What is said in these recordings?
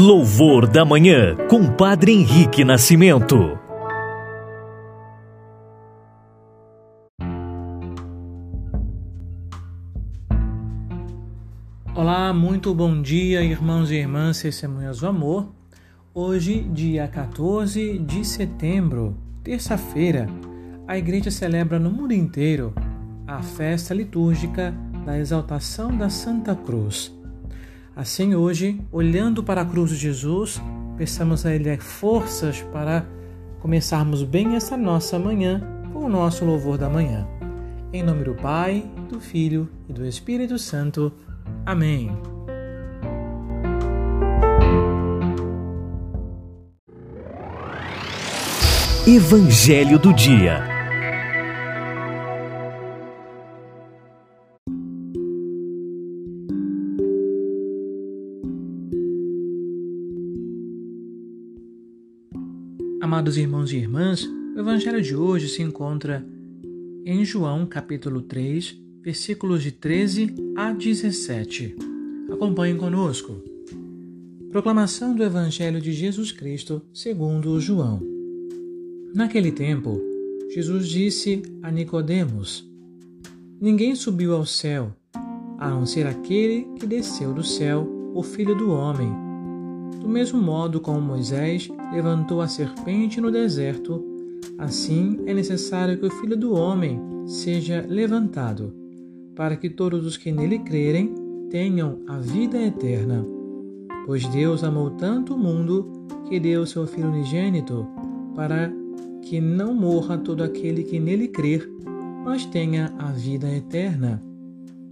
Louvor da Manhã, com Padre Henrique Nascimento. Olá, muito bom dia, irmãos e irmãs, testemunhas do amor. Hoje, dia 14 de setembro, terça-feira, a igreja celebra no mundo inteiro a festa litúrgica da exaltação da Santa Cruz. Assim, hoje, olhando para a cruz de Jesus, peçamos a Ele forças para começarmos bem essa nossa manhã com o nosso louvor da manhã. Em nome do Pai, do Filho e do Espírito Santo. Amém. Evangelho do Dia Amados irmãos e irmãs, o evangelho de hoje se encontra em João, capítulo 3, versículos de 13 a 17. Acompanhem conosco. Proclamação do evangelho de Jesus Cristo, segundo João. Naquele tempo, Jesus disse a Nicodemos: Ninguém subiu ao céu, a não ser aquele que desceu do céu, o Filho do homem do mesmo modo como Moisés levantou a serpente no deserto, assim é necessário que o Filho do Homem seja levantado, para que todos os que nele crerem tenham a vida eterna. Pois Deus amou tanto o mundo que deu seu Filho unigênito, para que não morra todo aquele que nele crer, mas tenha a vida eterna.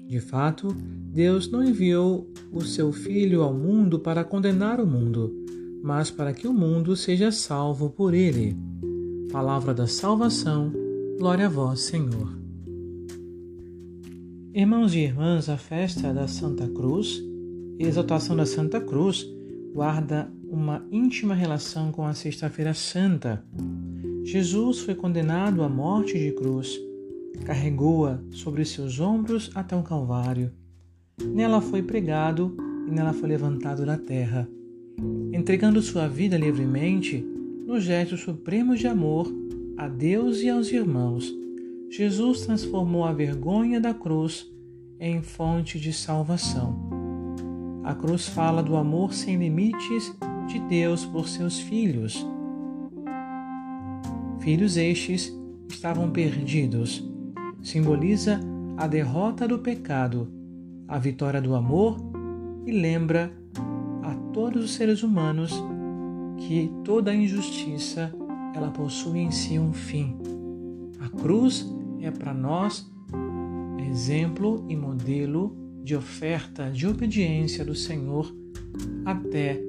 De fato, Deus não enviou o seu Filho ao mundo para condenar o mundo, mas para que o mundo seja salvo por ele. Palavra da salvação, glória a vós, Senhor. Irmãos e irmãs, a festa da Santa Cruz exaltação da Santa Cruz guarda uma íntima relação com a Sexta-feira Santa. Jesus foi condenado à morte de cruz, carregou-a sobre seus ombros até o Calvário Nela foi pregado e nela foi levantado da terra, entregando sua vida livremente no gesto supremo de amor a Deus e aos irmãos. Jesus transformou a vergonha da cruz em fonte de salvação. A cruz fala do amor sem limites de Deus por seus filhos. Filhos estes estavam perdidos. Simboliza a derrota do pecado a vitória do amor e lembra a todos os seres humanos que toda injustiça ela possui em si um fim. A cruz é para nós exemplo e modelo de oferta de obediência do Senhor até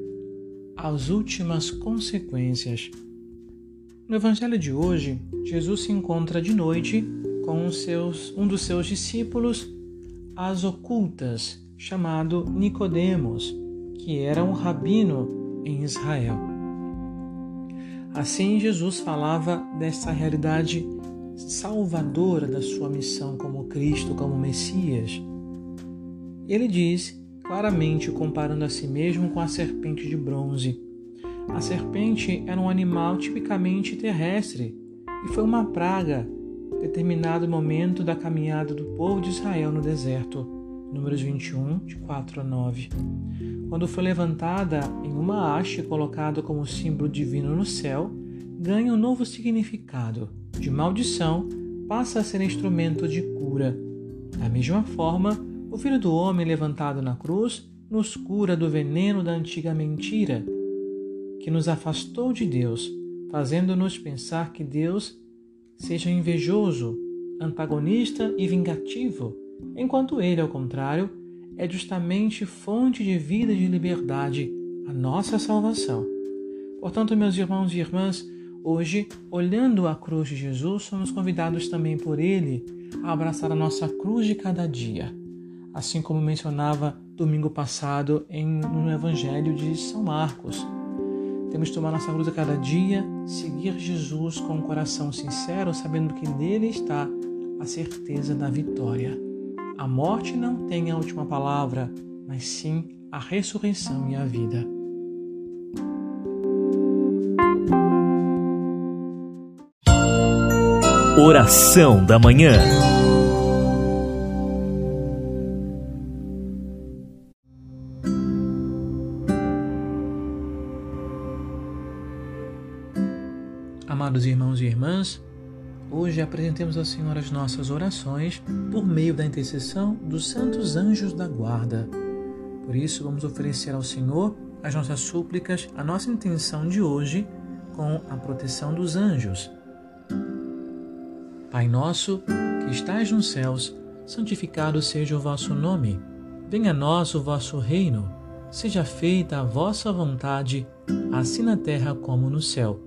as últimas consequências. No evangelho de hoje, Jesus se encontra de noite com seus, um dos seus discípulos as ocultas, chamado Nicodemos, que era um rabino em Israel. Assim, Jesus falava dessa realidade salvadora da sua missão como Cristo, como Messias. Ele diz claramente, comparando a si mesmo com a serpente de bronze. A serpente era um animal tipicamente terrestre e foi uma praga determinado momento da caminhada do povo de Israel no deserto. Números 21, de 4 a 9. Quando foi levantada em uma haste colocada como símbolo divino no céu, ganha um novo significado. De maldição, passa a ser instrumento de cura. Da mesma forma, o Filho do Homem levantado na cruz nos cura do veneno da antiga mentira, que nos afastou de Deus, fazendo-nos pensar que Deus seja invejoso, antagonista e vingativo, enquanto ele, ao contrário, é justamente fonte de vida e de liberdade, a nossa salvação. Portanto, meus irmãos e irmãs, hoje, olhando a cruz de Jesus, somos convidados também por ele a abraçar a nossa cruz de cada dia, assim como mencionava domingo passado em, no Evangelho de São Marcos. Temos que tomar nossa cruz a cada dia, seguir Jesus com um coração sincero, sabendo que nele está a certeza da vitória. A morte não tem a última palavra, mas sim a ressurreição e a vida. Oração da Manhã. Amados irmãos e irmãs, hoje apresentemos ao Senhor as nossas orações por meio da intercessão dos santos anjos da guarda. Por isso, vamos oferecer ao Senhor as nossas súplicas, a nossa intenção de hoje com a proteção dos anjos. Pai nosso, que estais nos céus, santificado seja o vosso nome. Venha a nós o vosso reino. Seja feita a vossa vontade, assim na terra como no céu.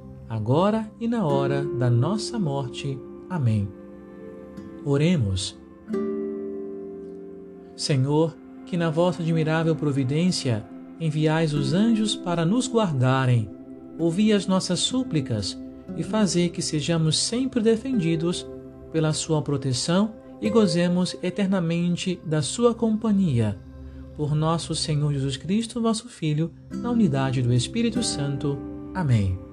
agora e na hora da nossa morte. Amém. Oremos. Senhor, que na vossa admirável providência enviais os anjos para nos guardarem, ouvi as nossas súplicas e fazer que sejamos sempre defendidos pela sua proteção e gozemos eternamente da sua companhia. Por nosso Senhor Jesus Cristo, vosso Filho, na unidade do Espírito Santo. Amém.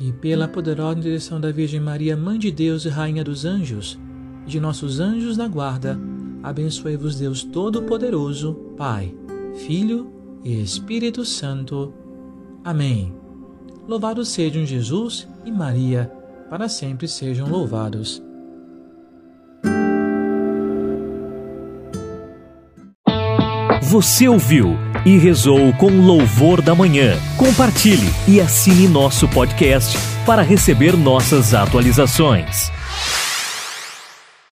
E pela poderosa direção da Virgem Maria, Mãe de Deus e Rainha dos Anjos, e de nossos anjos da guarda, abençoe-vos Deus Todo-Poderoso, Pai, Filho e Espírito Santo. Amém. Louvado sejam Jesus e Maria, para sempre sejam louvados. Você ouviu e rezou com louvor da manhã. Compartilhe e assine nosso podcast para receber nossas atualizações.